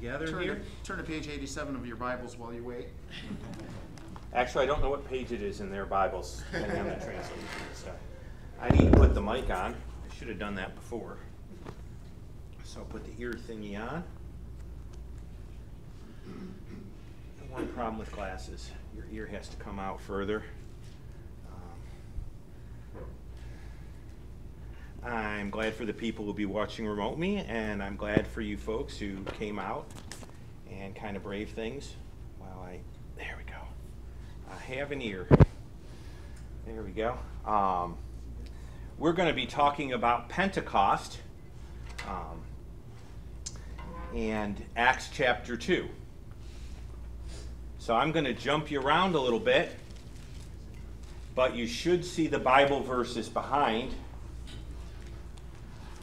together Turn to, turn to page 87 of your Bibles while you wait. Actually, I don't know what page it is in their Bibles, depending on the translation and stuff. I need to put the mic on. I should have done that before. So I'll put the ear thingy on. One problem with glasses, your ear has to come out further. I'm glad for the people who'll be watching remote me, and I'm glad for you folks who came out and kind of brave things while I, there we go. I have an ear. There we go. Um, we're going to be talking about Pentecost um, and Acts chapter 2. So I'm going to jump you around a little bit, but you should see the Bible verses behind.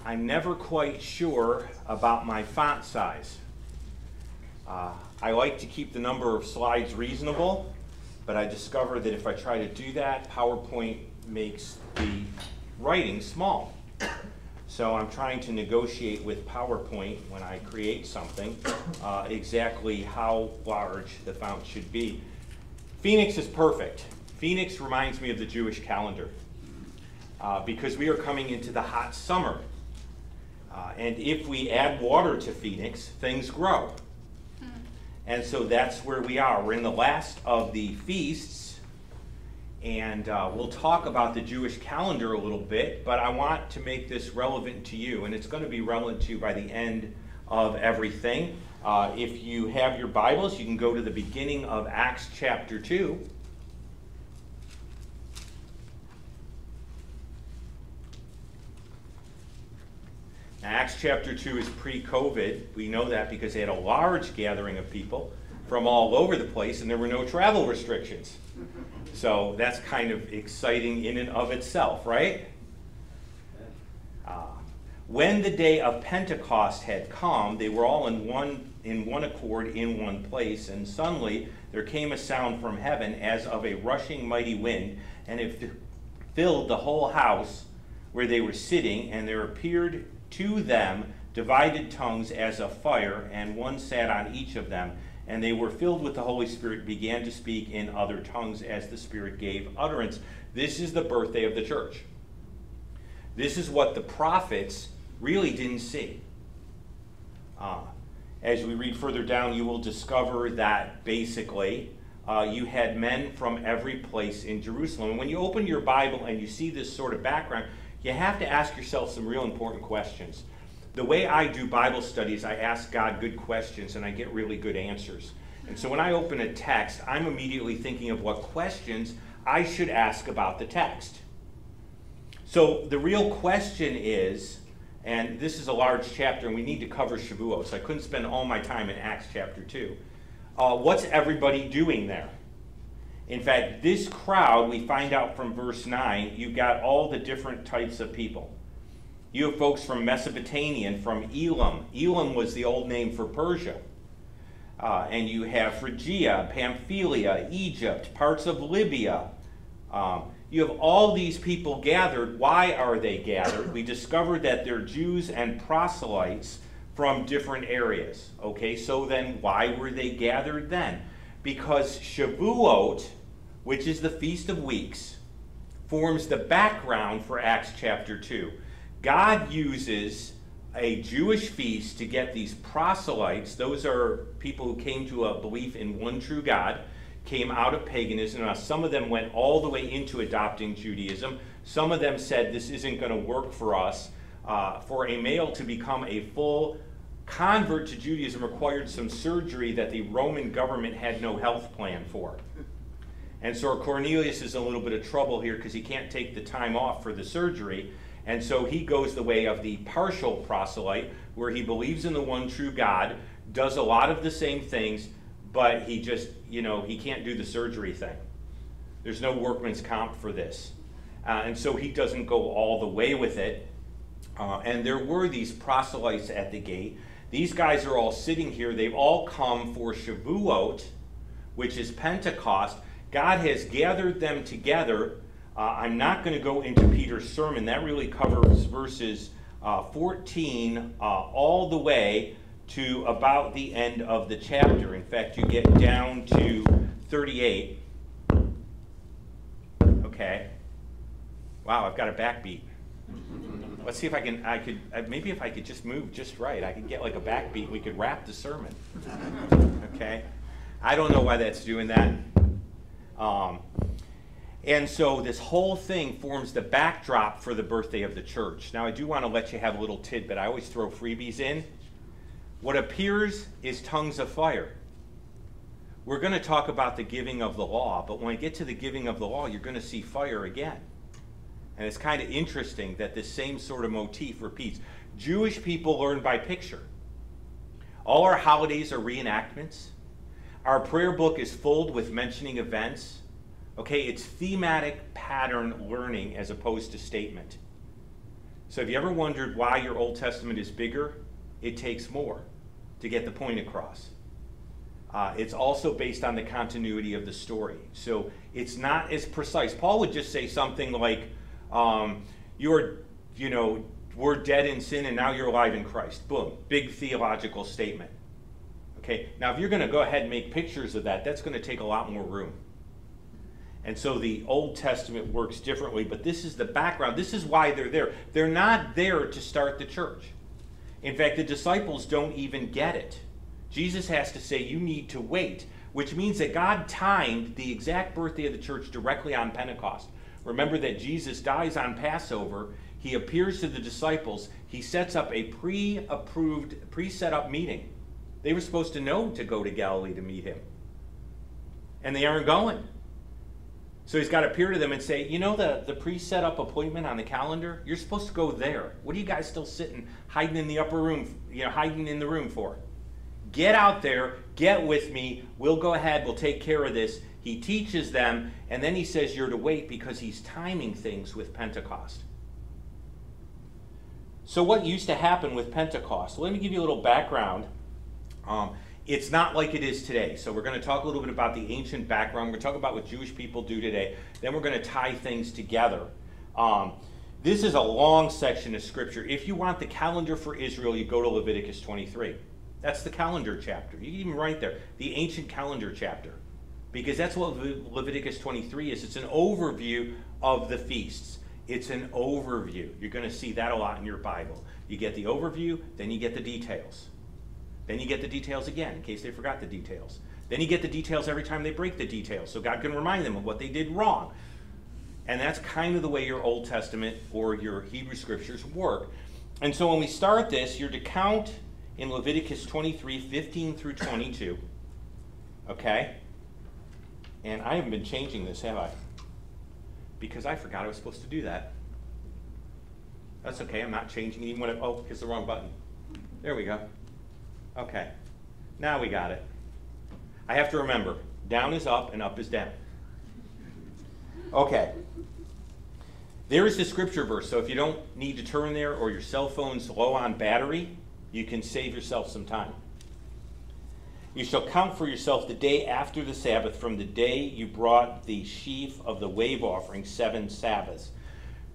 I'm never quite sure about my font size. Uh, I like to keep the number of slides reasonable, but I discover that if I try to do that, PowerPoint makes the writing small. So I'm trying to negotiate with PowerPoint when I create something uh, exactly how large the font should be. Phoenix is perfect. Phoenix reminds me of the Jewish calendar uh, because we are coming into the hot summer. Uh, and if we add water to Phoenix, things grow. And so that's where we are. We're in the last of the feasts, and uh, we'll talk about the Jewish calendar a little bit, but I want to make this relevant to you, and it's going to be relevant to you by the end of everything. Uh, if you have your Bibles, you can go to the beginning of Acts chapter 2. Acts chapter 2 is pre COVID. We know that because they had a large gathering of people from all over the place and there were no travel restrictions. So that's kind of exciting in and of itself, right? Uh, when the day of Pentecost had come, they were all in one, in one accord in one place, and suddenly there came a sound from heaven as of a rushing mighty wind, and it filled the whole house where they were sitting, and there appeared to them divided tongues as of fire, and one sat on each of them. And they were filled with the Holy Spirit, began to speak in other tongues as the Spirit gave utterance. This is the birthday of the church. This is what the prophets really didn't see. Uh, as we read further down, you will discover that basically uh, you had men from every place in Jerusalem. And when you open your Bible and you see this sort of background, you have to ask yourself some real important questions. The way I do Bible studies, I ask God good questions and I get really good answers. And so when I open a text, I'm immediately thinking of what questions I should ask about the text. So the real question is, and this is a large chapter and we need to cover Shavuot, so I couldn't spend all my time in Acts chapter 2. Uh, what's everybody doing there? In fact, this crowd, we find out from verse 9, you've got all the different types of people. You have folks from Mesopotamia and from Elam. Elam was the old name for Persia. Uh, and you have Phrygia, Pamphylia, Egypt, parts of Libya. Um, you have all these people gathered. Why are they gathered? We discovered that they're Jews and proselytes from different areas. Okay, so then why were they gathered then? Because Shavuot, which is the Feast of Weeks, forms the background for Acts chapter 2. God uses a Jewish feast to get these proselytes, those are people who came to a belief in one true God, came out of paganism. Now, some of them went all the way into adopting Judaism. Some of them said this isn't going to work for us. Uh, for a male to become a full convert to Judaism required some surgery that the Roman government had no health plan for. And so Cornelius is in a little bit of trouble here because he can't take the time off for the surgery. And so he goes the way of the partial proselyte, where he believes in the one true God, does a lot of the same things, but he just, you know, he can't do the surgery thing. There's no workman's comp for this. Uh, and so he doesn't go all the way with it. Uh, and there were these proselytes at the gate. These guys are all sitting here. They've all come for Shavuot, which is Pentecost. God has gathered them together uh, I'm not going to go into Peter's sermon. That really covers verses uh, 14 uh, all the way to about the end of the chapter. In fact, you get down to 38. Okay. Wow, I've got a backbeat. Let's see if I can, I could, uh, maybe if I could just move just right, I could get like a backbeat, we could wrap the sermon. Okay? I don't know why that's doing that. Um, and so this whole thing forms the backdrop for the birthday of the church. Now, I do want to let you have a little tidbit. I always throw freebies in. What appears is tongues of fire. We're going to talk about the giving of the law, but when we get to the giving of the law, you're going to see fire again. And it's kind of interesting that this same sort of motif repeats. Jewish people learn by picture. All our holidays are reenactments. Our prayer book is filled with mentioning events. Okay, it's thematic pattern learning as opposed to statement. So, have you ever wondered why your Old Testament is bigger? It takes more to get the point across. Uh, it's also based on the continuity of the story. So, it's not as precise. Paul would just say something like, um, You're, you know, we're dead in sin and now you're alive in Christ. Boom, big theological statement. Okay, now if you're going to go ahead and make pictures of that, that's going to take a lot more room. And so the Old Testament works differently, but this is the background. This is why they're there. They're not there to start the church. In fact, the disciples don't even get it. Jesus has to say, You need to wait, which means that God timed the exact birthday of the church directly on Pentecost. Remember that Jesus dies on Passover. He appears to the disciples. He sets up a pre approved, pre set up meeting. They were supposed to know to go to Galilee to meet him. And they aren't going. So he's got to appear to them and say, you know the, the pre-set up appointment on the calendar? You're supposed to go there. What are you guys still sitting, hiding in the upper room, you know, hiding in the room for? Get out there, get with me, we'll go ahead, we'll take care of this. He teaches them, and then he says you're to wait because he's timing things with Pentecost. So what used to happen with Pentecost? Let me give you a little background. Um, it's not like it is today. So we're going to talk a little bit about the ancient background. We're going to talk about what Jewish people do today. Then we're going to tie things together. Um, this is a long section of scripture. If you want the calendar for Israel, you go to Leviticus 23. That's the calendar chapter. You can even write there, the ancient calendar chapter. Because that's what Leviticus 23 is. It's an overview of the feasts. It's an overview. You're going to see that a lot in your Bible. You get the overview, then you get the details. Then you get the details again, in case they forgot the details. Then you get the details every time they break the details, so God can remind them of what they did wrong. And that's kind of the way your Old Testament or your Hebrew scriptures work. And so when we start this, you're to count in Leviticus 23 15 through 22. Okay? And I haven't been changing this, have I? Because I forgot I was supposed to do that. That's okay, I'm not changing even when I, oh, it's the wrong button. There we go. Okay, now we got it. I have to remember, down is up and up is down. Okay. There is the scripture verse, so if you don't need to turn there or your cell phone's low on battery, you can save yourself some time. You shall count for yourself the day after the Sabbath from the day you brought the sheaf of the wave offering, seven Sabbaths.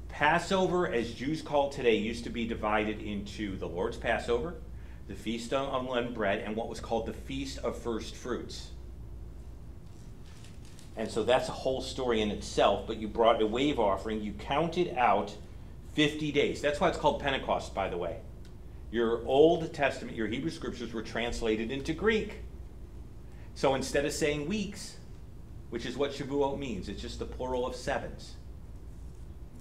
Passover, as Jews call today, used to be divided into the Lord's Passover, the Feast of Unleavened Bread, and what was called the Feast of First Fruits. And so that's a whole story in itself, but you brought a wave offering, you counted out 50 days. That's why it's called Pentecost, by the way. Your Old Testament, your Hebrew scriptures were translated into Greek. So instead of saying weeks, which is what Shavuot means, it's just the plural of sevens.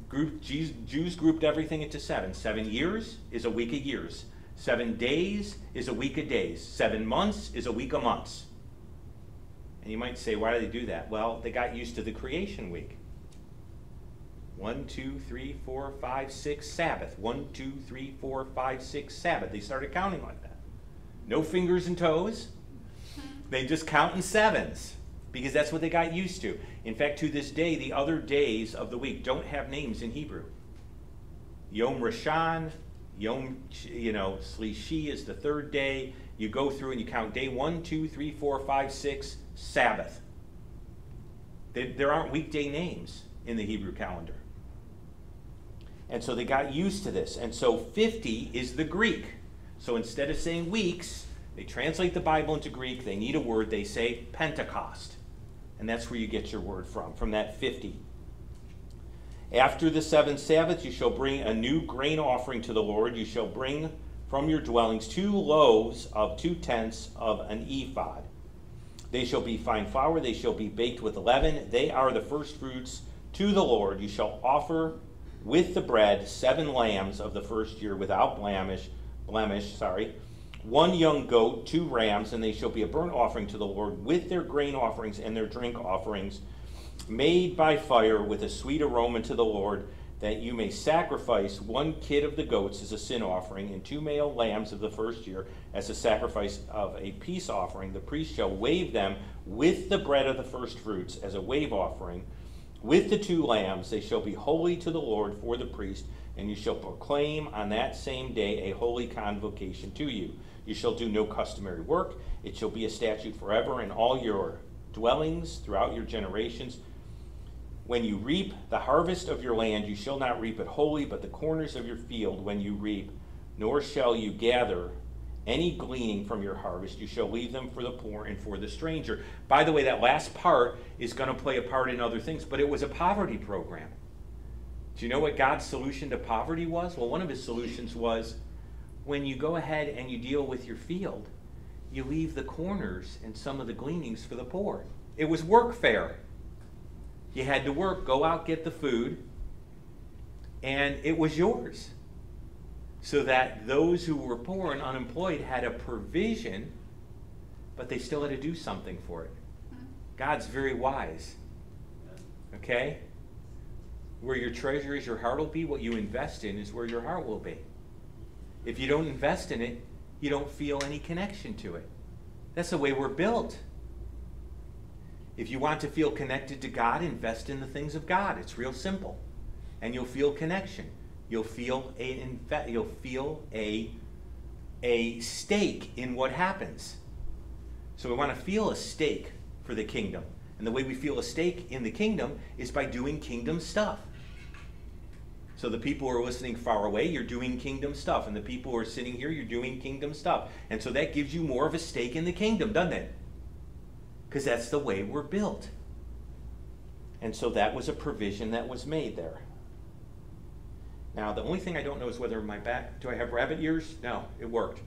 Group, Jews grouped everything into seven. Seven years is a week of years. Seven days is a week of days. Seven months is a week of months. And you might say, why do they do that? Well, they got used to the creation week. One, two, three, four, five, six, Sabbath. One, two, three, four, five, six, Sabbath. They started counting like that. No fingers and toes. They just count in sevens because that's what they got used to. In fact, to this day, the other days of the week don't have names in Hebrew. Yom Rishon, Yom, you know, Shlishi is the third day. You go through and you count day one, two, three, four, five, six, Sabbath. There aren't weekday names in the Hebrew calendar. And so they got used to this. And so 50 is the Greek. So instead of saying weeks, they translate the Bible into Greek, they need a word, they say Pentecost. And that's where you get your word from, from that 50. After the seventh Sabbath, you shall bring a new grain offering to the Lord. You shall bring from your dwellings two loaves of two tenths of an ephod. They shall be fine flour, they shall be baked with leaven. They are the first fruits to the Lord. You shall offer with the bread seven lambs of the first year without blemish, blemish, sorry, one young goat, two rams, and they shall be a burnt offering to the Lord with their grain offerings and their drink offerings made by fire with a sweet aroma to the Lord, that you may sacrifice one kid of the goats as a sin offering, and two male lambs of the first year as a sacrifice of a peace offering. The priest shall wave them with the bread of the first fruits as a wave offering. With the two lambs, they shall be holy to the Lord for the priest, and you shall proclaim on that same day a holy convocation to you. You shall do no customary work. It shall be a statute forever in all your dwellings throughout your generations when you reap the harvest of your land, you shall not reap it wholly, but the corners of your field when you reap, nor shall you gather any gleaning from your harvest. You shall leave them for the poor and for the stranger. By the way, that last part is going to play a part in other things, but it was a poverty program. Do you know what God's solution to poverty was? Well, one of his solutions was when you go ahead and you deal with your field, you leave the corners and some of the gleanings for the poor. It was work workfare. You had to work, go out, get the food, and it was yours. So that those who were poor and unemployed had a provision, but they still had to do something for it. God's very wise. Okay? Where your treasure is, your heart will be. What you invest in is where your heart will be. If you don't invest in it, you don't feel any connection to it. That's the way we're built. If you want to feel connected to God, invest in the things of God. It's real simple. And you'll feel connection. You'll feel a you'll feel a a stake in what happens. So we want to feel a stake for the kingdom. And the way we feel a stake in the kingdom is by doing kingdom stuff. So the people who are listening far away, you're doing kingdom stuff. And the people who are sitting here, you're doing kingdom stuff. And so that gives you more of a stake in the kingdom, doesn't it? Because that's the way we're built. And so that was a provision that was made there. Now, the only thing I don't know is whether my back, do I have rabbit ears? No, it worked.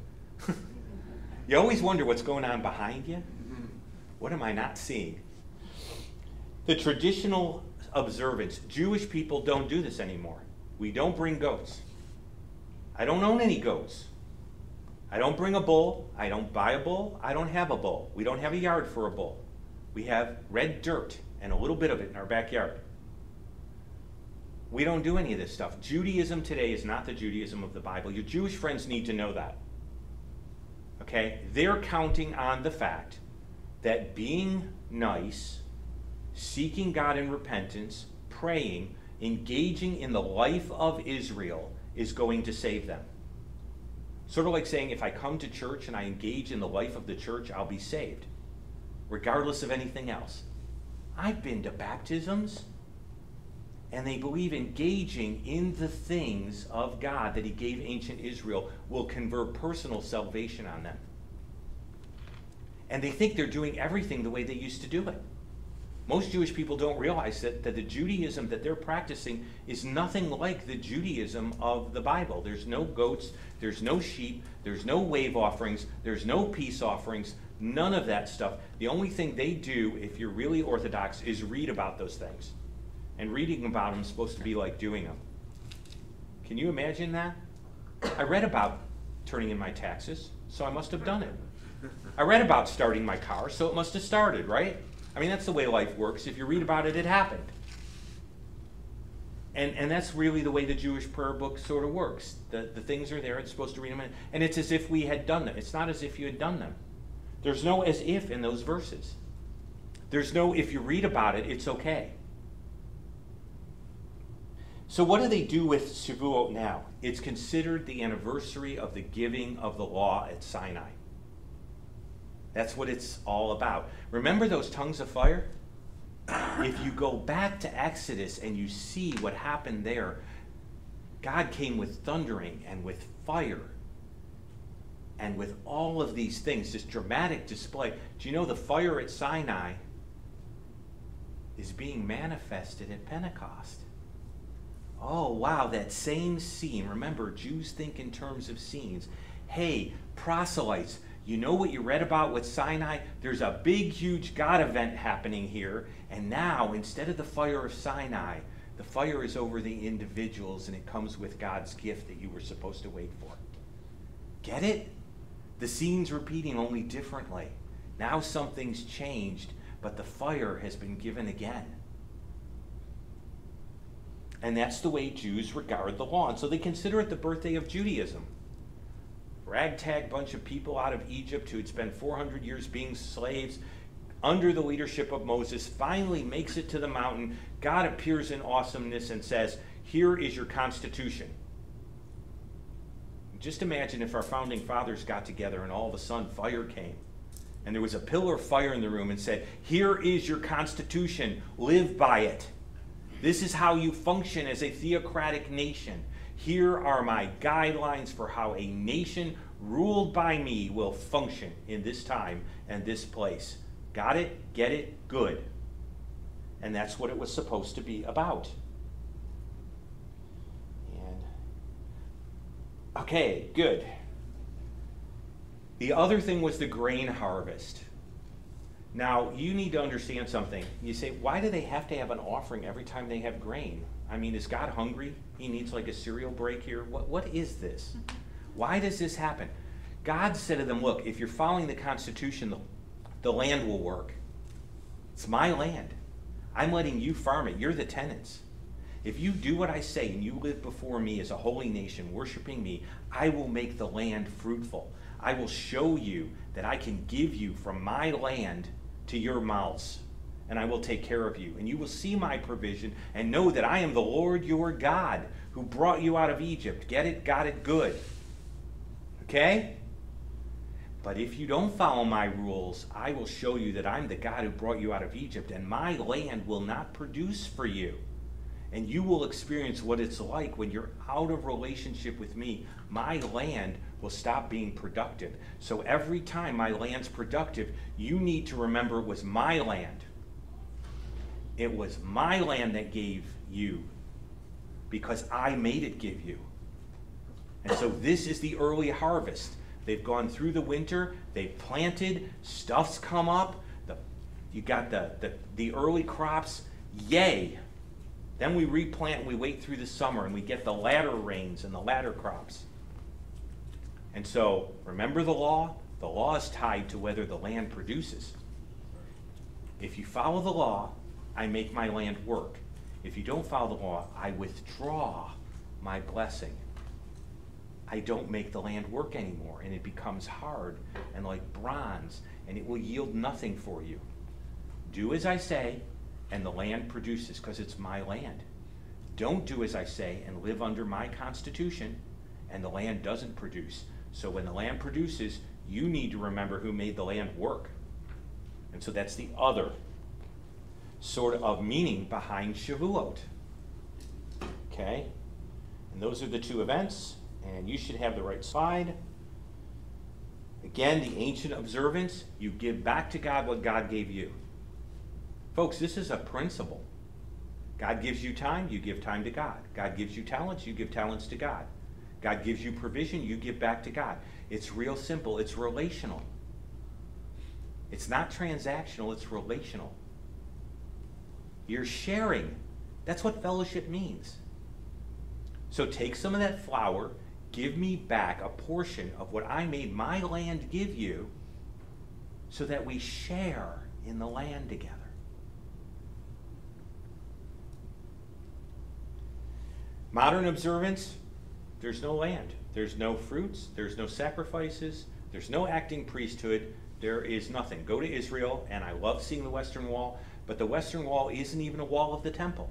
you always wonder what's going on behind you. What am I not seeing? The traditional observance, Jewish people don't do this anymore. We don't bring goats. I don't own any goats. I don't bring a bull. I don't buy a bull. I don't have a bull. We don't have a yard for a bull. We have red dirt and a little bit of it in our backyard. We don't do any of this stuff. Judaism today is not the Judaism of the Bible. Your Jewish friends need to know that. Okay? They're counting on the fact that being nice, seeking God in repentance, praying, engaging in the life of Israel is going to save them. Sort of like saying, if I come to church and I engage in the life of the church, I'll be saved, regardless of anything else. I've been to baptisms, and they believe engaging in the things of God that He gave ancient Israel will convert personal salvation on them. And they think they're doing everything the way they used to do it. Most Jewish people don't realize that, that the Judaism that they're practicing is nothing like the Judaism of the Bible. There's no goats, there's no sheep, there's no wave offerings, there's no peace offerings, none of that stuff. The only thing they do, if you're really Orthodox, is read about those things. And reading about them is supposed to be like doing them. Can you imagine that? I read about turning in my taxes, so I must have done it. I read about starting my car, so it must have started, right? I mean, that's the way life works. If you read about it, it happened. And, and that's really the way the Jewish prayer book sort of works. The, the things are there, it's supposed to read them, in, and it's as if we had done them. It's not as if you had done them. There's no as if in those verses. There's no, if you read about it, it's okay. So, what do they do with Shavuot now? It's considered the anniversary of the giving of the law at Sinai. That's what it's all about. Remember those tongues of fire? if you go back to Exodus and you see what happened there, God came with thundering and with fire. And with all of these things, this dramatic display, do you know the fire at Sinai is being manifested at Pentecost? Oh, wow, that same scene. Remember, Jews think in terms of scenes. Hey, proselytes, you know what you read about with Sinai? There's a big, huge God event happening here. And now, instead of the fire of Sinai, the fire is over the individuals and it comes with God's gift that you were supposed to wait for. Get it? The scene's repeating only differently. Now something's changed, but the fire has been given again. And that's the way Jews regard the law. And so they consider it the birthday of Judaism. Ragtag bunch of people out of Egypt who had spent 400 years being slaves under the leadership of Moses finally makes it to the mountain. God appears in awesomeness and says, Here is your constitution. Just imagine if our founding fathers got together and all of a sudden fire came. And there was a pillar of fire in the room and said, Here is your constitution, live by it. This is how you function as a theocratic nation. Here are my guidelines for how a nation ruled by me will function in this time and this place. Got it? Get it? Good. And that's what it was supposed to be about. And okay, good. The other thing was the grain harvest. Now, you need to understand something. You say, why do they have to have an offering every time they have grain? I mean, is God hungry? He needs like a cereal break here? What, what is this? Mm-hmm. Why does this happen? God said to them, Look, if you're following the Constitution, the, the land will work. It's my land. I'm letting you farm it. You're the tenants. If you do what I say and you live before me as a holy nation, worshiping me, I will make the land fruitful. I will show you that I can give you from my land to your mouths, and I will take care of you. And you will see my provision and know that I am the Lord your God who brought you out of Egypt. Get it? Got it? Good. Okay? But if you don't follow my rules, I will show you that I'm the God who brought you out of Egypt, and my land will not produce for you. And you will experience what it's like when you're out of relationship with me. My land will stop being productive. So every time my land's productive, you need to remember it was my land. It was my land that gave you because I made it give you. And so this is the early harvest. They've gone through the winter, they've planted, stuff's come up, the, you got the, the, the early crops, yay. Then we replant and we wait through the summer and we get the latter rains and the latter crops. And so, remember the law? The law is tied to whether the land produces. If you follow the law, I make my land work. If you don't follow the law, I withdraw my blessing. I don't make the land work anymore, and it becomes hard and like bronze, and it will yield nothing for you. Do as I say, and the land produces because it's my land. Don't do as I say and live under my constitution, and the land doesn't produce. So when the land produces, you need to remember who made the land work. And so that's the other sort of meaning behind Shavuot. Okay? And those are the two events, and you should have the right slide. Again, the ancient observance, you give back to God what God gave you. Folks, this is a principle. God gives you time, you give time to God. God gives you talents, you give talents to God. God gives you provision, you give back to God. It's real simple, it's relational. It's not transactional, it's relational. You're sharing. That's what fellowship means. So take some of that flour, give me back a portion of what I made my land give you, so that we share in the land together. Modern observance, there's no land. There's no fruits. There's no sacrifices. There's no acting priesthood. There is nothing. Go to Israel, and I love seeing the Western Wall, but the Western Wall isn't even a wall of the temple.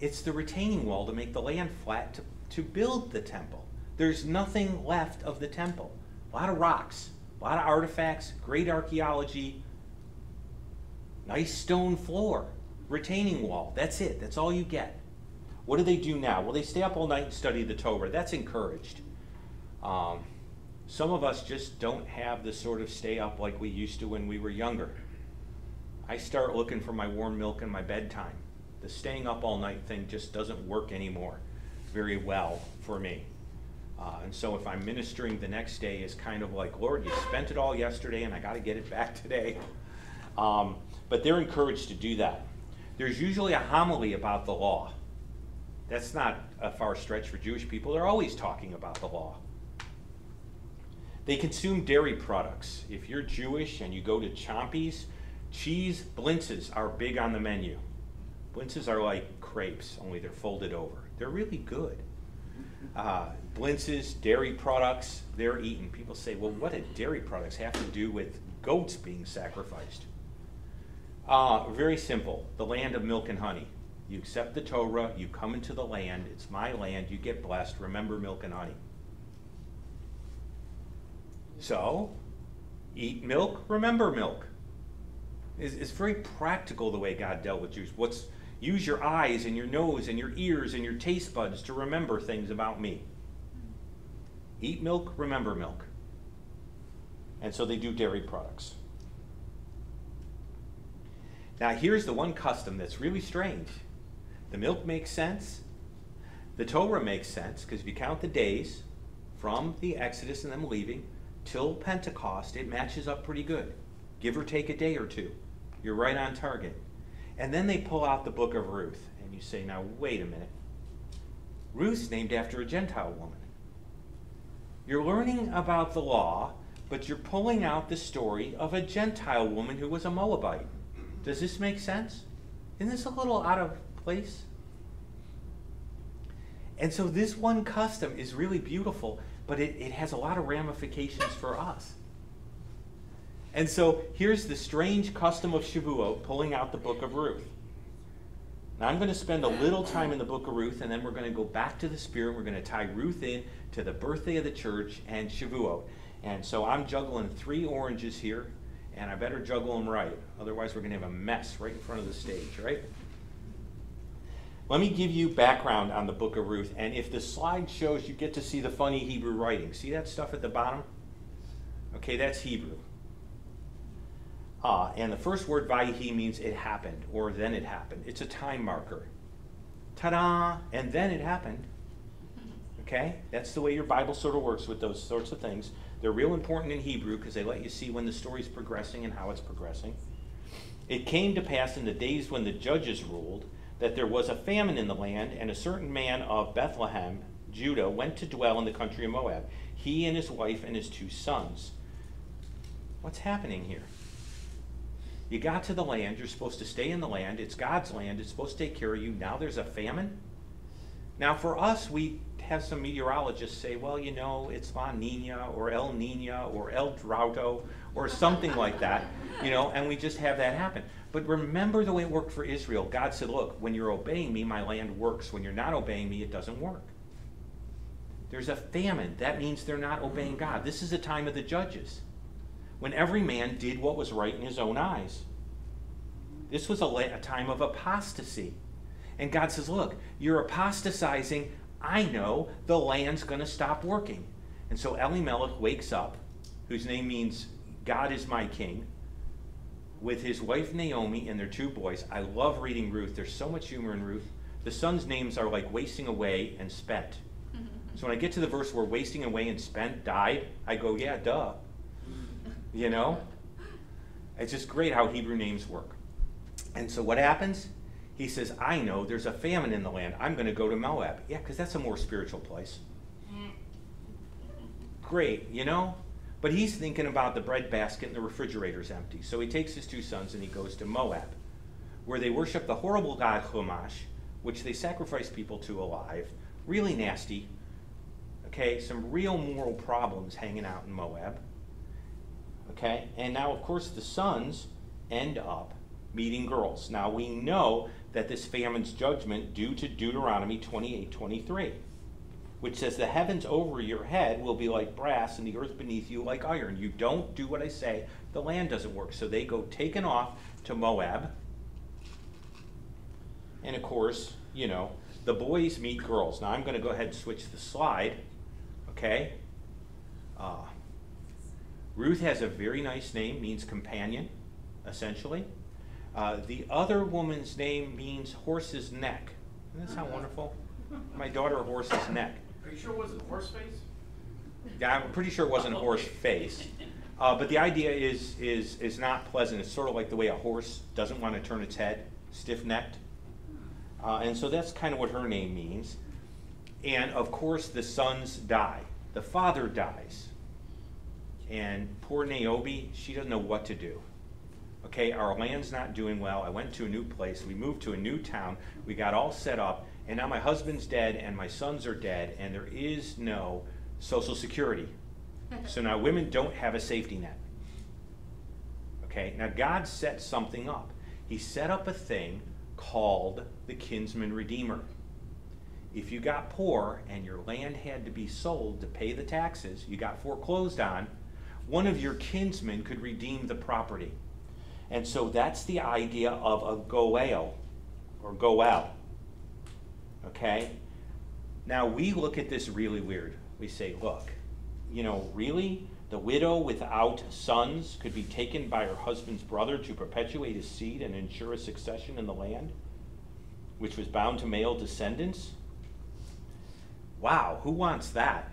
It's the retaining wall to make the land flat to, to build the temple. There's nothing left of the temple. A lot of rocks, a lot of artifacts, great archaeology, nice stone floor, retaining wall. That's it. That's all you get. What do they do now? Well, they stay up all night and study the Torah. That's encouraged. Um, Some of us just don't have the sort of stay up like we used to when we were younger. I start looking for my warm milk in my bedtime. The staying up all night thing just doesn't work anymore very well for me. Uh, and so if I'm ministering the next day, is kind of like, Lord, you spent it all yesterday and I got to get it back today. Um, but they're encouraged to do that. There's usually a homily about the law. That's not a far stretch for Jewish people. They're always talking about the law. They consume dairy products. If you're Jewish and you go to Chompies, cheese blintzes are big on the menu. Blintzes are like crepes, only they're folded over. They're really good. Uh, blintzes, dairy products, they're eaten. People say, well, what do dairy products have to do with goats being sacrificed? Uh, very simple. The land of milk and honey. You accept the Torah, you come into the land, it's my land, you get blessed. Remember milk and honey. So, eat milk, remember milk. It's, it's very practical the way God dealt with Jews. What's use your eyes and your nose and your ears and your taste buds to remember things about me. Eat milk, remember milk. And so they do dairy products. Now, here's the one custom that's really strange. The milk makes sense. The Torah makes sense because if you count the days from the Exodus and them leaving till Pentecost, it matches up pretty good. Give or take a day or two. You're right on target. And then they pull out the book of Ruth, and you say, now, wait a minute. Ruth's named after a Gentile woman. You're learning about the law, but you're pulling out the story of a Gentile woman who was a Moabite. Does this make sense? Isn't this a little out of place? And so this one custom is really beautiful, but it, it has a lot of ramifications for us. And so here's the strange custom of Shavuot, pulling out the book of Ruth. Now I'm going to spend a little time in the book of Ruth, and then we're going to go back to the Spirit. We're going to tie Ruth in to the birthday of the church and Shavuot. And so I'm juggling three oranges here, and I better juggle them right. Otherwise, we're going to have a mess right in front of the stage, right? Let me give you background on the book of Ruth. And if the slide shows, you get to see the funny Hebrew writing. See that stuff at the bottom? Okay, that's Hebrew. Uh, and the first word Vayhi means it happened or then it happened. It's a time marker. Ta da! And then it happened. Okay? That's the way your Bible sort of works with those sorts of things. They're real important in Hebrew because they let you see when the story's progressing and how it's progressing. It came to pass in the days when the judges ruled that there was a famine in the land, and a certain man of Bethlehem, Judah, went to dwell in the country of Moab, he and his wife and his two sons. What's happening here? You got to the land, you're supposed to stay in the land, it's God's land, it's supposed to take care of you. Now there's a famine? Now, for us, we have some meteorologists say, well, you know, it's La Nina or El Nina or El Droughto or something like that, you know, and we just have that happen. But remember the way it worked for Israel. God said, look, when you're obeying me, my land works. When you're not obeying me, it doesn't work. There's a famine. That means they're not obeying God. This is a time of the judges when every man did what was right in his own eyes. This was a, a time of apostasy. And God says, Look, you're apostatizing. I know the land's going to stop working. And so Elimelech wakes up, whose name means God is my king, with his wife Naomi and their two boys. I love reading Ruth. There's so much humor in Ruth. The sons' names are like wasting away and spent. So when I get to the verse where wasting away and spent died, I go, yeah, duh. You know? It's just great how Hebrew names work. And so what happens? He says, I know there's a famine in the land. I'm going to go to Moab. Yeah, because that's a more spiritual place. Great, you know? But he's thinking about the bread basket and the refrigerator's empty. So he takes his two sons and he goes to Moab, where they worship the horrible god Chemosh, which they sacrifice people to alive. Really nasty. Okay, some real moral problems hanging out in Moab. Okay? And now, of course, the sons end up meeting girls. Now, we know that this famine's judgment due to Deuteronomy 28 23, which says, The heavens over your head will be like brass, and the earth beneath you like iron. You don't do what I say, the land doesn't work. So they go taken off to Moab. And of course, you know, the boys meet girls. Now, I'm going to go ahead and switch the slide. Okay? Uh, Ruth has a very nice name, means companion, essentially. Uh, the other woman's name means horse's neck. Doesn't that sound wonderful? My daughter, horse's neck. Are you sure it wasn't horse face? Yeah, I'm pretty sure it wasn't horse face. Uh, but the idea is, is, is not pleasant. It's sort of like the way a horse doesn't want to turn its head, stiff necked. Uh, and so that's kind of what her name means. And of course, the sons die. The father dies. And poor Naomi, she doesn't know what to do. Okay, our land's not doing well. I went to a new place. We moved to a new town. We got all set up. And now my husband's dead and my sons are dead, and there is no Social Security. So now women don't have a safety net. Okay, now God set something up. He set up a thing called the kinsman redeemer. If you got poor and your land had to be sold to pay the taxes, you got foreclosed on, one of your kinsmen could redeem the property. And so that's the idea of a goel or goel. Okay? Now we look at this really weird. We say, look, you know, really? The widow without sons could be taken by her husband's brother to perpetuate his seed and ensure a succession in the land, which was bound to male descendants? Wow, who wants that?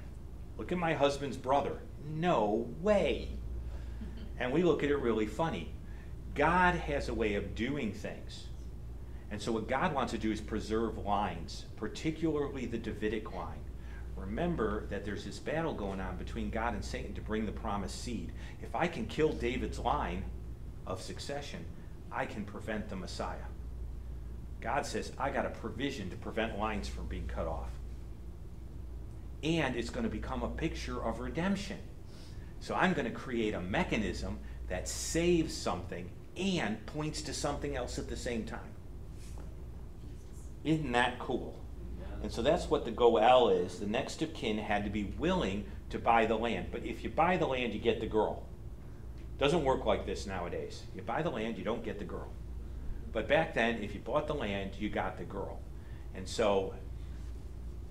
Look at my husband's brother. No way. And we look at it really funny. God has a way of doing things. And so, what God wants to do is preserve lines, particularly the Davidic line. Remember that there's this battle going on between God and Satan to bring the promised seed. If I can kill David's line of succession, I can prevent the Messiah. God says, I got a provision to prevent lines from being cut off. And it's going to become a picture of redemption. So I'm going to create a mechanism that saves something and points to something else at the same time. Isn't that cool? And so that's what the goel is. The next of kin had to be willing to buy the land. But if you buy the land, you get the girl. Doesn't work like this nowadays. You buy the land, you don't get the girl. But back then, if you bought the land, you got the girl. And so,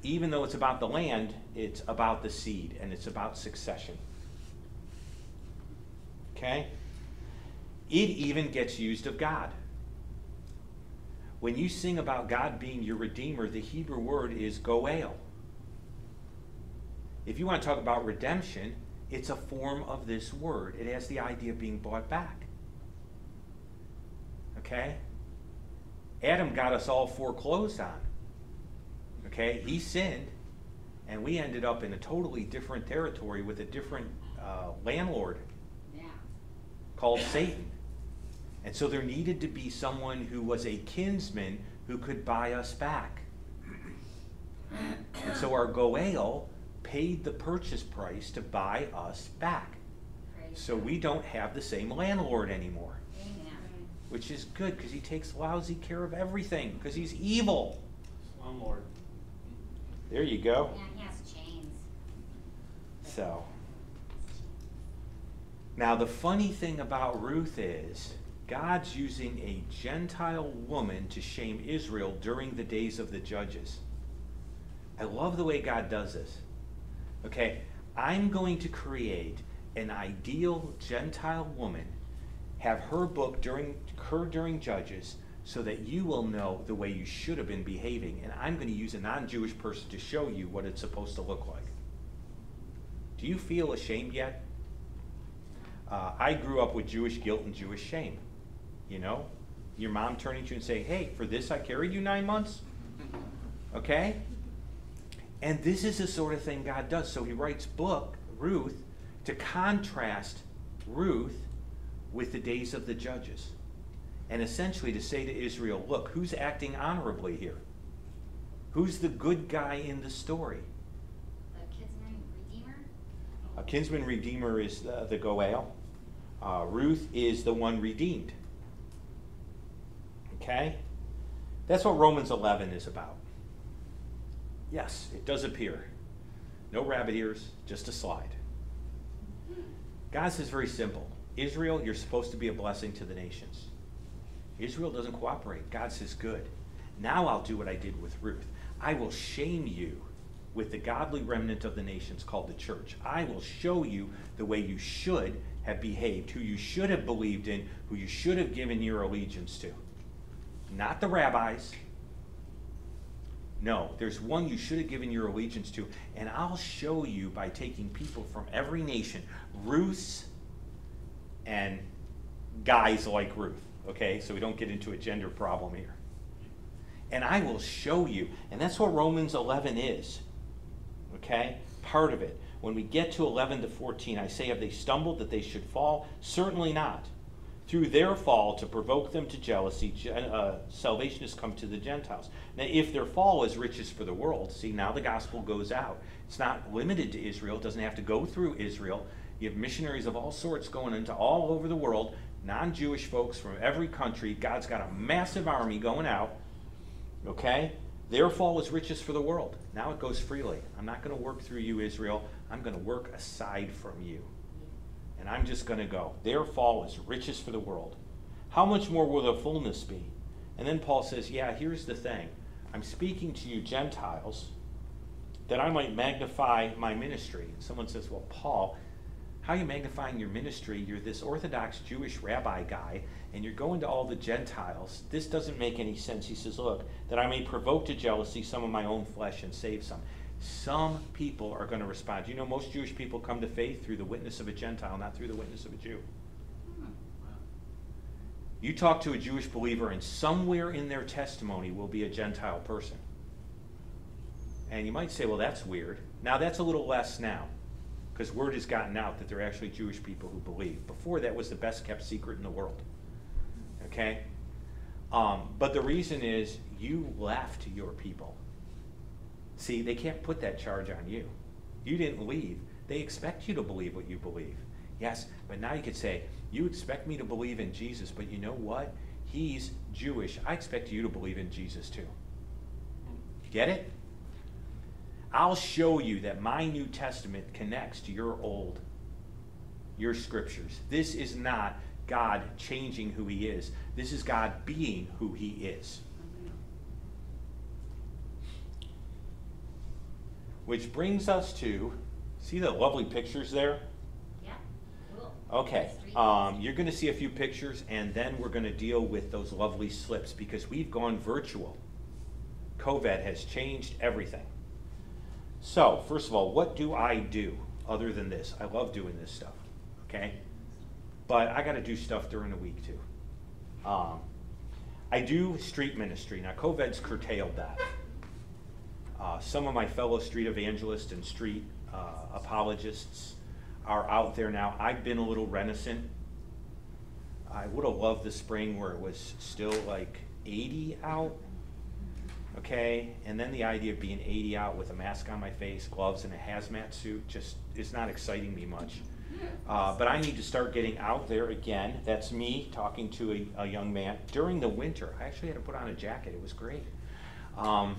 even though it's about the land, it's about the seed and it's about succession. Okay? It even gets used of God. When you sing about God being your redeemer, the Hebrew word is goel. If you want to talk about redemption, it's a form of this word. It has the idea of being bought back. Okay? Adam got us all foreclosed on. Okay? He sinned, and we ended up in a totally different territory with a different uh, landlord. Called Satan. And so there needed to be someone who was a kinsman who could buy us back. And so our Goel paid the purchase price to buy us back. So we don't have the same landlord anymore, which is good because he takes lousy care of everything because he's evil. Slumlord. There you go. Man, he has chains. So. Now, the funny thing about Ruth is God's using a Gentile woman to shame Israel during the days of the judges. I love the way God does this. Okay, I'm going to create an ideal Gentile woman, have her book during her during Judges, so that you will know the way you should have been behaving, and I'm going to use a non-Jewish person to show you what it's supposed to look like. Do you feel ashamed yet? Uh, I grew up with Jewish guilt and Jewish shame. You know, your mom turning to you and saying, "Hey, for this I carried you nine months." Okay. And this is the sort of thing God does. So He writes book Ruth to contrast Ruth with the days of the judges, and essentially to say to Israel, "Look, who's acting honorably here? Who's the good guy in the story?" Kid's name, Redeemer? A kinsman redeemer is the, the Goel. Uh, Ruth is the one redeemed. Okay? That's what Romans 11 is about. Yes, it does appear. No rabbit ears, just a slide. God says very simple Israel, you're supposed to be a blessing to the nations. Israel doesn't cooperate. God says, good. Now I'll do what I did with Ruth. I will shame you with the godly remnant of the nations called the church. I will show you the way you should have behaved, who you should have believed in, who you should have given your allegiance to. Not the rabbis. No, there's one you should have given your allegiance to, and I'll show you by taking people from every nation, Ruths and guys like Ruth, okay? So we don't get into a gender problem here. And I will show you, and that's what Romans 11 is, okay? Part of it. When we get to 11 to 14, I say, Have they stumbled that they should fall? Certainly not. Through their fall, to provoke them to jealousy, uh, salvation has come to the Gentiles. Now, if their fall is riches for the world, see, now the gospel goes out. It's not limited to Israel, it doesn't have to go through Israel. You have missionaries of all sorts going into all over the world, non Jewish folks from every country. God's got a massive army going out. Okay? Their fall is riches for the world. Now it goes freely. I'm not going to work through you, Israel. I'm going to work aside from you. And I'm just going to go. Their fall is riches for the world. How much more will the fullness be? And then Paul says, Yeah, here's the thing. I'm speaking to you, Gentiles, that I might magnify my ministry. And someone says, Well, Paul, how are you magnifying your ministry? You're this Orthodox Jewish rabbi guy, and you're going to all the Gentiles. This doesn't make any sense. He says, Look, that I may provoke to jealousy some of my own flesh and save some. Some people are going to respond. You know, most Jewish people come to faith through the witness of a Gentile, not through the witness of a Jew. You talk to a Jewish believer, and somewhere in their testimony will be a Gentile person. And you might say, well, that's weird. Now, that's a little less now, because word has gotten out that there are actually Jewish people who believe. Before, that was the best kept secret in the world. Okay? Um, but the reason is you left your people. See, they can't put that charge on you. You didn't leave. They expect you to believe what you believe. Yes, but now you could say, You expect me to believe in Jesus, but you know what? He's Jewish. I expect you to believe in Jesus too. Get it? I'll show you that my New Testament connects to your old, your scriptures. This is not God changing who he is, this is God being who he is. Which brings us to see the lovely pictures there? Yeah, cool. Okay, um, you're going to see a few pictures, and then we're going to deal with those lovely slips because we've gone virtual. COVID has changed everything. So, first of all, what do I do other than this? I love doing this stuff, okay? But I got to do stuff during the week too. Um, I do street ministry. Now, COVID's curtailed that. Uh, some of my fellow street evangelists and street uh, apologists are out there now. I've been a little reticent. I would have loved the spring where it was still like 80 out. Okay, and then the idea of being 80 out with a mask on my face, gloves, and a hazmat suit just is not exciting me much. Uh, but I need to start getting out there again. That's me talking to a, a young man during the winter. I actually had to put on a jacket. It was great. Um,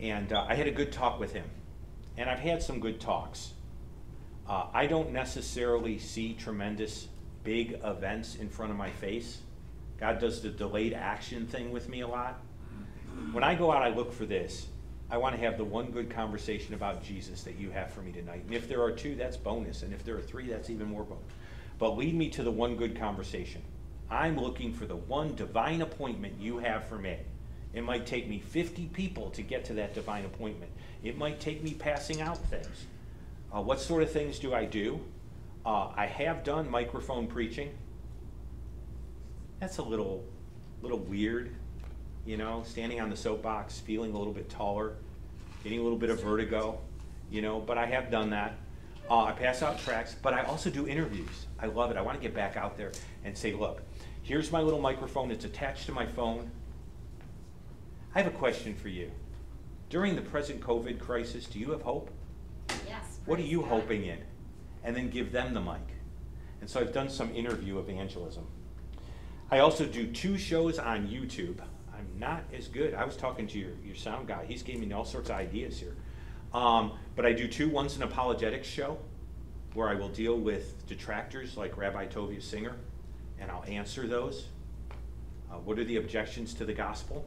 and uh, I had a good talk with him. And I've had some good talks. Uh, I don't necessarily see tremendous big events in front of my face. God does the delayed action thing with me a lot. When I go out, I look for this. I want to have the one good conversation about Jesus that you have for me tonight. And if there are two, that's bonus. And if there are three, that's even more bonus. But lead me to the one good conversation. I'm looking for the one divine appointment you have for me. It might take me 50 people to get to that divine appointment. It might take me passing out things. Uh, what sort of things do I do? Uh, I have done microphone preaching. That's a little, little weird, you know, standing on the soapbox, feeling a little bit taller, getting a little bit of vertigo, you know, but I have done that. Uh, I pass out tracts, but I also do interviews. I love it. I want to get back out there and say, look, here's my little microphone. It's attached to my phone. I have a question for you. During the present COVID crisis, do you have hope? Yes. What are you God. hoping in? And then give them the mic. And so I've done some interview evangelism. I also do two shows on YouTube. I'm not as good. I was talking to your, your sound guy. He's giving me all sorts of ideas here. Um, but I do two. One's an apologetics show where I will deal with detractors like Rabbi Tovia Singer, and I'll answer those. Uh, what are the objections to the gospel?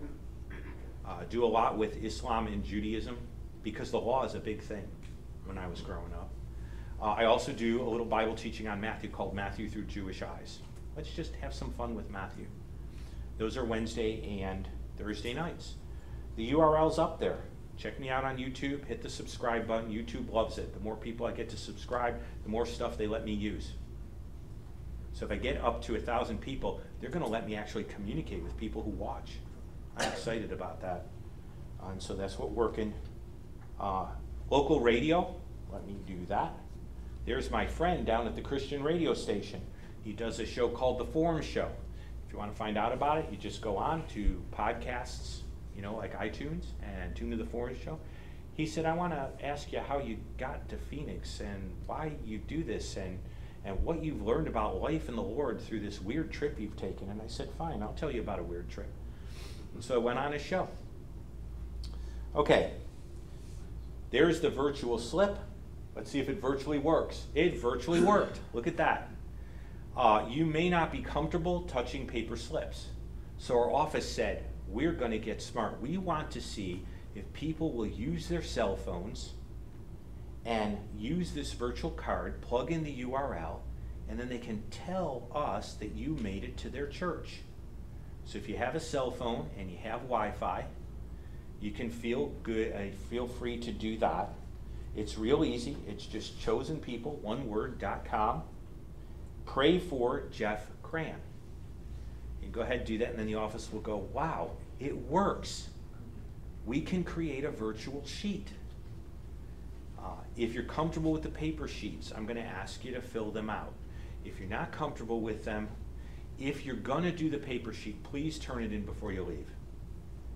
Uh, do a lot with Islam and Judaism because the law is a big thing when I was growing up. Uh, I also do a little Bible teaching on Matthew called Matthew Through Jewish Eyes. Let's just have some fun with Matthew. Those are Wednesday and Thursday nights. The URL's up there. Check me out on YouTube. Hit the subscribe button. YouTube loves it. The more people I get to subscribe, the more stuff they let me use. So if I get up to a thousand people, they're going to let me actually communicate with people who watch. I'm excited about that. And so that's what working. Uh, local radio, let me do that. There's my friend down at the Christian radio station. He does a show called The Forum Show. If you want to find out about it, you just go on to podcasts, you know, like iTunes, and tune to The Forum Show. He said, I want to ask you how you got to Phoenix and why you do this and, and what you've learned about life in the Lord through this weird trip you've taken. And I said, Fine, I'll tell you about a weird trip. And so I went on a show. Okay, there's the virtual slip. Let's see if it virtually works. It virtually worked. Look at that. Uh, you may not be comfortable touching paper slips. So our office said, we're going to get smart. We want to see if people will use their cell phones and use this virtual card, plug in the URL, and then they can tell us that you made it to their church. So if you have a cell phone and you have Wi-Fi, you can feel good. Uh, feel free to do that. It's real easy. It's just chosenpeople, one word, dot com. Pray for Jeff Cran. You go ahead and do that, and then the office will go, wow, it works. We can create a virtual sheet. Uh, if you're comfortable with the paper sheets, I'm going to ask you to fill them out. If you're not comfortable with them, if you're going to do the paper sheet, please turn it in before you leave.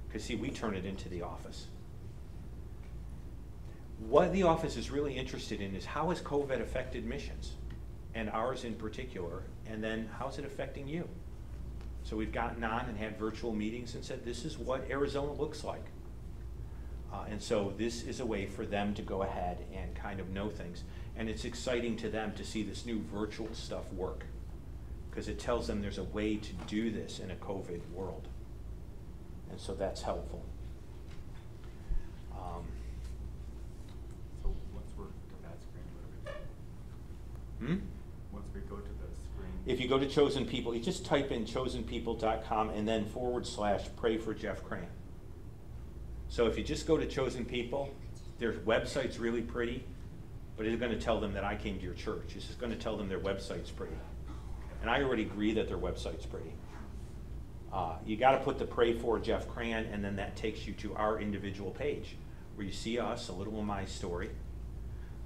Because, see, we turn it into the office. What the office is really interested in is how has COVID affected missions, and ours in particular, and then how's it affecting you? So we've gotten on and had virtual meetings and said, this is what Arizona looks like. Uh, and so this is a way for them to go ahead and kind of know things. And it's exciting to them to see this new virtual stuff work because it tells them there's a way to do this in a COVID world. And so that's helpful. Um, So once we're to that screen, what do we do? hmm? Once we go to the screen. If you go to Chosen People, you just type in chosenpeople.com and then forward slash pray for Jeff Cran. So if you just go to Chosen People, their website's really pretty, but it's going to tell them that I came to your church. It's just going to tell them their website's pretty. And I already agree that their website's pretty. Uh, you got to put the pray for Jeff Cran, and then that takes you to our individual page where you see us, a little of my story.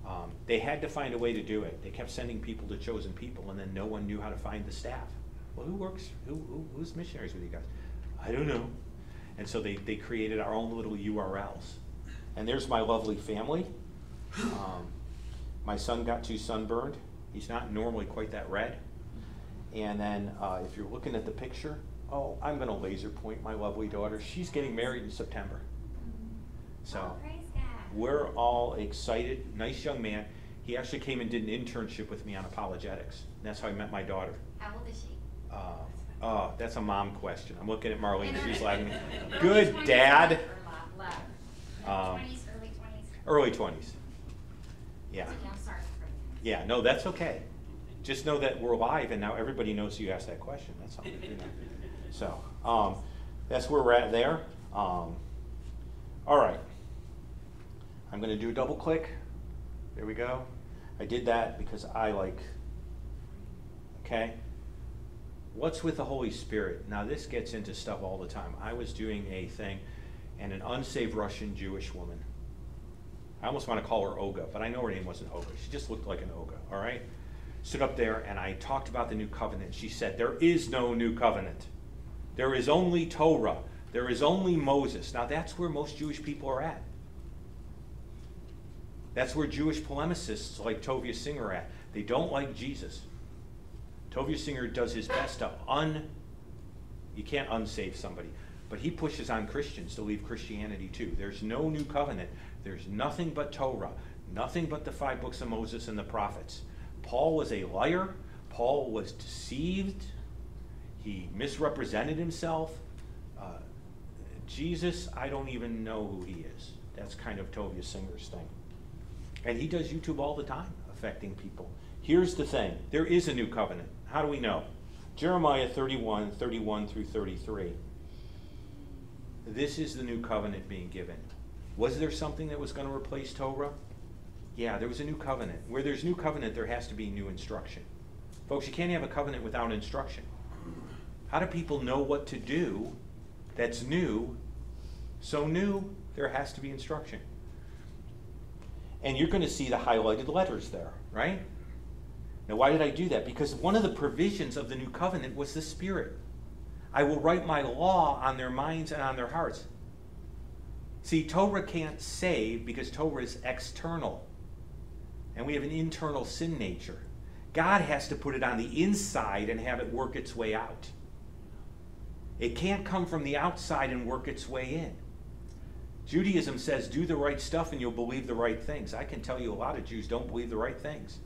Um, they had to find a way to do it. They kept sending people to chosen people, and then no one knew how to find the staff. Well, who works? Who, who who's missionaries with you guys? I don't know. And so they, they created our own little URLs. And there's my lovely family. Um, my son got too sunburned. He's not normally quite that red. And then uh, if you're looking at the picture, oh, I'm going to laser point my lovely daughter. She's getting married in September. So Oh, we're all excited. Nice young man. He actually came and did an internship with me on apologetics. That's how I met my daughter. How old is she? Uh, oh, that's a mom question. I'm looking at Marlene. She's laughing. early Good dad. or lo- love? Um, Twenties, early twenties? Early 20s. Yeah. I'm sorry for you. Yeah, no, that's okay. Just know that we're live and now everybody knows you asked that question. That's all. You know. So, um, that's where we're at there. Um, all right. I'm going to do a double click. There we go. I did that because I like, okay? What's with the Holy Spirit? Now, this gets into stuff all the time. I was doing a thing, and an unsaved Russian Jewish woman, I almost want to call her Olga, but I know her name wasn't Olga. She just looked like an Olga, all right? Stood up there, and I talked about the new covenant. She said, There is no new covenant. There is only Torah. There is only Moses. Now, that's where most Jewish people are at. That's where Jewish polemicists like Tovia Singer are at. They don't like Jesus. Tovia Singer does his best to un. You can't unsave somebody, but he pushes on Christians to leave Christianity too. There's no new covenant. There's nothing but Torah, nothing but the five books of Moses and the prophets. Paul was a liar. Paul was deceived. He misrepresented himself. Uh, Jesus, I don't even know who he is. That's kind of Tovia Singer's thing. And he does YouTube all the time, affecting people. Here's the thing there is a new covenant. How do we know? Jeremiah 31, 31 through 33. This is the new covenant being given. Was there something that was going to replace Torah? Yeah, there was a new covenant. Where there's new covenant, there has to be new instruction. Folks, you can't have a covenant without instruction. How do people know what to do that's new? So new, there has to be instruction. And you're going to see the highlighted letters there, right? Now, why did I do that? Because one of the provisions of the new covenant was the Spirit. I will write my law on their minds and on their hearts. See, Torah can't save because Torah is external. And we have an internal sin nature. God has to put it on the inside and have it work its way out. It can't come from the outside and work its way in. Judaism says, do the right stuff and you'll believe the right things. I can tell you a lot of Jews don't believe the right things.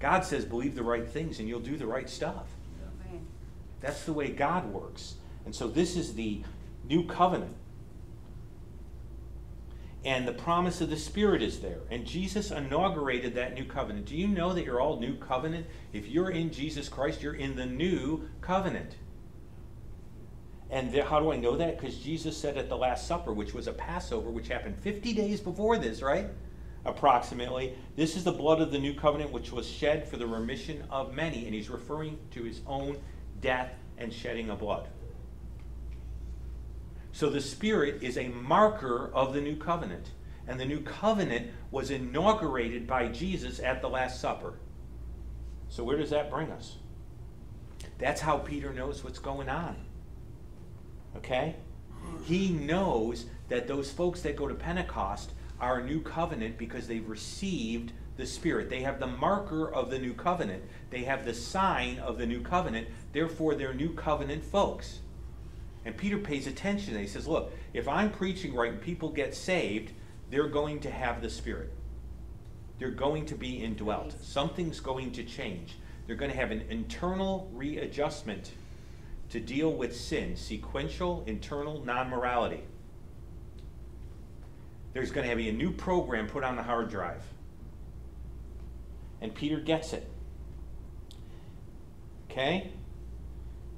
God says, believe the right things and you'll do the right stuff. That's the way God works. And so this is the new covenant. And the promise of the Spirit is there. And Jesus inaugurated that new covenant. Do you know that you're all new covenant? If you're in Jesus Christ, you're in the new covenant. And how do I know that? Because Jesus said at the Last Supper, which was a Passover, which happened 50 days before this, right? Approximately. This is the blood of the new covenant, which was shed for the remission of many. And he's referring to his own death and shedding of blood. So the Spirit is a marker of the new covenant. And the new covenant was inaugurated by Jesus at the Last Supper. So where does that bring us? That's how Peter knows what's going on. Okay? He knows that those folks that go to Pentecost are a new covenant because they've received the Spirit. They have the marker of the new covenant, they have the sign of the new covenant. Therefore, they're new covenant folks. And Peter pays attention. And he says, Look, if I'm preaching right and people get saved, they're going to have the Spirit. They're going to be indwelt. Something's going to change. They're going to have an internal readjustment to deal with sin, sequential, internal, non morality. There's going to be a new program put on the hard drive. And Peter gets it. Okay?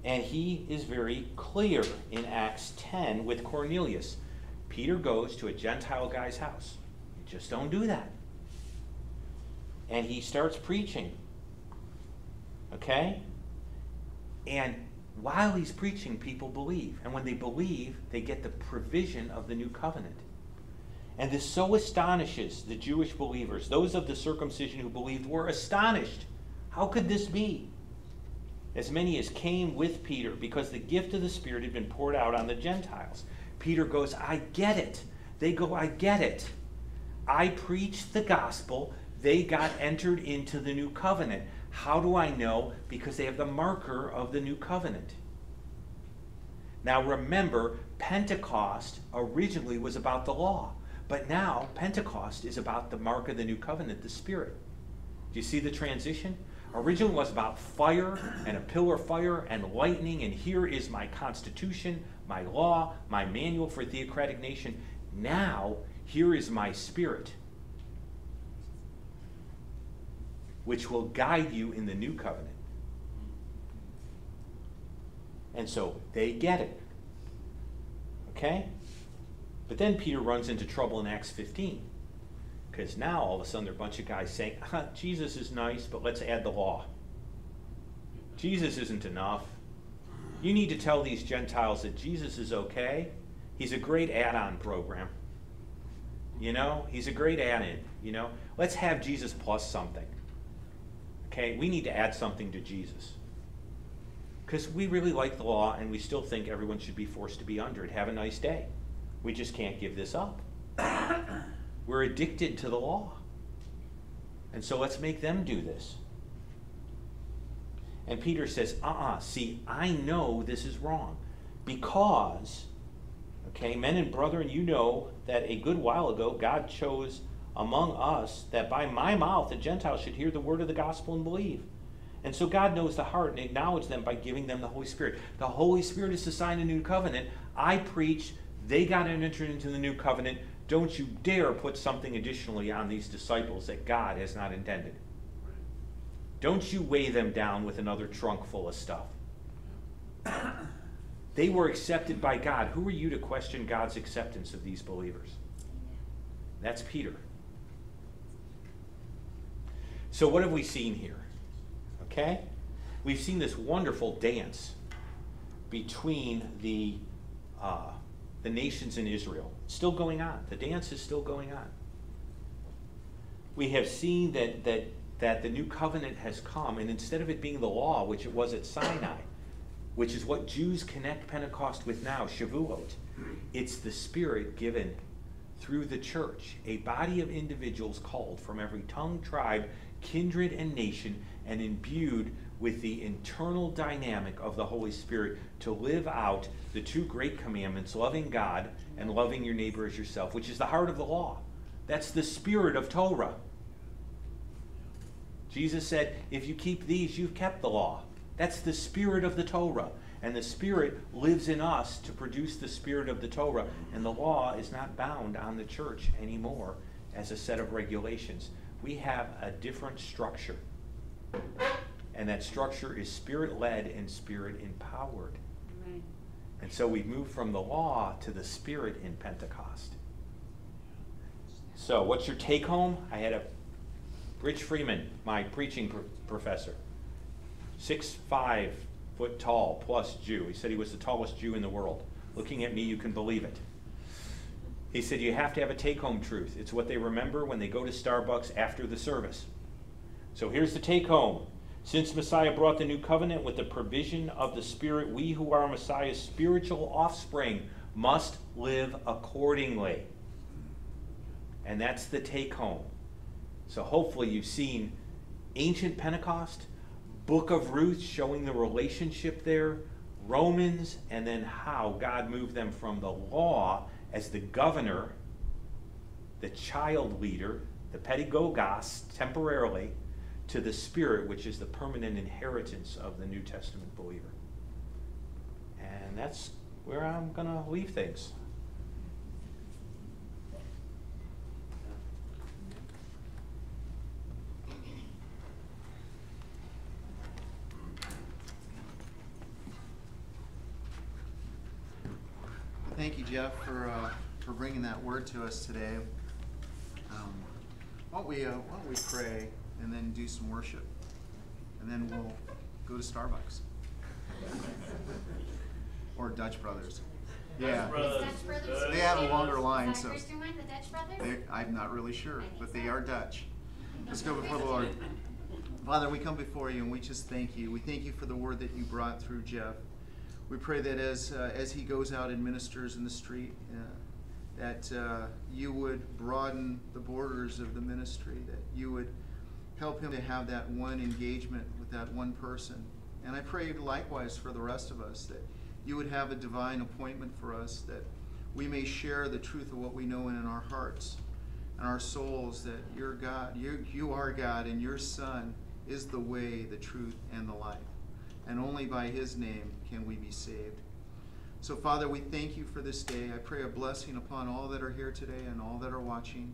And he is very clear in Acts 10 with Cornelius. Peter goes to a Gentile guy's house. You just don't do that. And he starts preaching. Okay? And while he's preaching, people believe. And when they believe, they get the provision of the new covenant. And this so astonishes the Jewish believers. Those of the circumcision who believed were astonished. How could this be? As many as came with Peter, because the gift of the Spirit had been poured out on the Gentiles. Peter goes, I get it. They go, I get it. I preached the gospel. They got entered into the new covenant. How do I know? Because they have the marker of the new covenant. Now remember, Pentecost originally was about the law, but now Pentecost is about the mark of the new covenant, the Spirit. Do you see the transition? Originally was about fire and a pillar of fire and lightning, and here is my constitution, my law, my manual for theocratic nation. Now, here is my spirit which will guide you in the new covenant. And so they get it. Okay? But then Peter runs into trouble in Acts 15. Because now all of a sudden there are a bunch of guys saying, ah, Jesus is nice, but let's add the law. Jesus isn't enough. You need to tell these Gentiles that Jesus is okay. He's a great add on program. You know, he's a great add in. You know, let's have Jesus plus something. Okay, we need to add something to Jesus. Because we really like the law and we still think everyone should be forced to be under it. Have a nice day. We just can't give this up. We're addicted to the law. And so let's make them do this. And Peter says, uh uh-uh, uh see, I know this is wrong. Because, okay, men and brethren, you know that a good while ago God chose among us that by my mouth the Gentiles should hear the word of the gospel and believe. And so God knows the heart and acknowledge them by giving them the Holy Spirit. The Holy Spirit is to sign a new covenant. I preach, they got entered into the new covenant don't you dare put something additionally on these disciples that God has not intended. Don't you weigh them down with another trunk full of stuff. They were accepted by God. Who are you to question God's acceptance of these believers? That's Peter. So, what have we seen here? Okay? We've seen this wonderful dance between the, uh, the nations in Israel. Still going on. The dance is still going on. We have seen that, that, that the new covenant has come, and instead of it being the law, which it was at Sinai, which is what Jews connect Pentecost with now, Shavuot, it's the Spirit given through the church, a body of individuals called from every tongue, tribe, kindred, and nation, and imbued with the internal dynamic of the Holy Spirit to live out the two great commandments loving God and loving your neighbor as yourself, which is the heart of the law. That's the spirit of Torah. Jesus said, If you keep these, you've kept the law. That's the spirit of the Torah. And the Spirit lives in us to produce the spirit of the Torah. And the law is not bound on the church anymore as a set of regulations. We have a different structure. And that structure is spirit led and spirit empowered. And so we move from the law to the spirit in Pentecost. So, what's your take home? I had a Rich Freeman, my preaching pr- professor, six five foot tall plus Jew. He said he was the tallest Jew in the world. Looking at me, you can believe it. He said you have to have a take home truth. It's what they remember when they go to Starbucks after the service. So here's the take home. Since Messiah brought the new covenant with the provision of the Spirit, we who are Messiah's spiritual offspring must live accordingly. And that's the take home. So hopefully you've seen ancient Pentecost, Book of Ruth showing the relationship there, Romans, and then how God moved them from the law as the governor, the child leader, the pedagogos temporarily, to the Spirit, which is the permanent inheritance of the New Testament believer. And that's where I'm going to leave things. Thank you, Jeff, for, uh, for bringing that word to us today. Um, Why don't we, uh, why don't we pray and then do some worship? And then we'll go to Starbucks. Or Dutch Brothers. Yeah. Brothers. Dutch Brothers. They have a longer line, so- Christian the Dutch Brothers? I'm not really sure, but they are Dutch. Let's go before the Lord. Father, we come before you and we just thank you. We thank you for the word that you brought through Jeff. We pray that as, uh, as he goes out and ministers in the street, uh, that uh, you would broaden the borders of the ministry, that you would help him to have that one engagement with that one person. And I pray likewise for the rest of us that you would have a divine appointment for us, that we may share the truth of what we know in our hearts and our souls, that you're God, you, you are God, and your Son is the way, the truth, and the life. And only by his name can we be saved. So, Father, we thank you for this day. I pray a blessing upon all that are here today and all that are watching.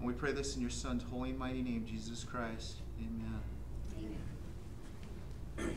And we pray this in your Son's holy and mighty name, Jesus Christ. Amen. Amen.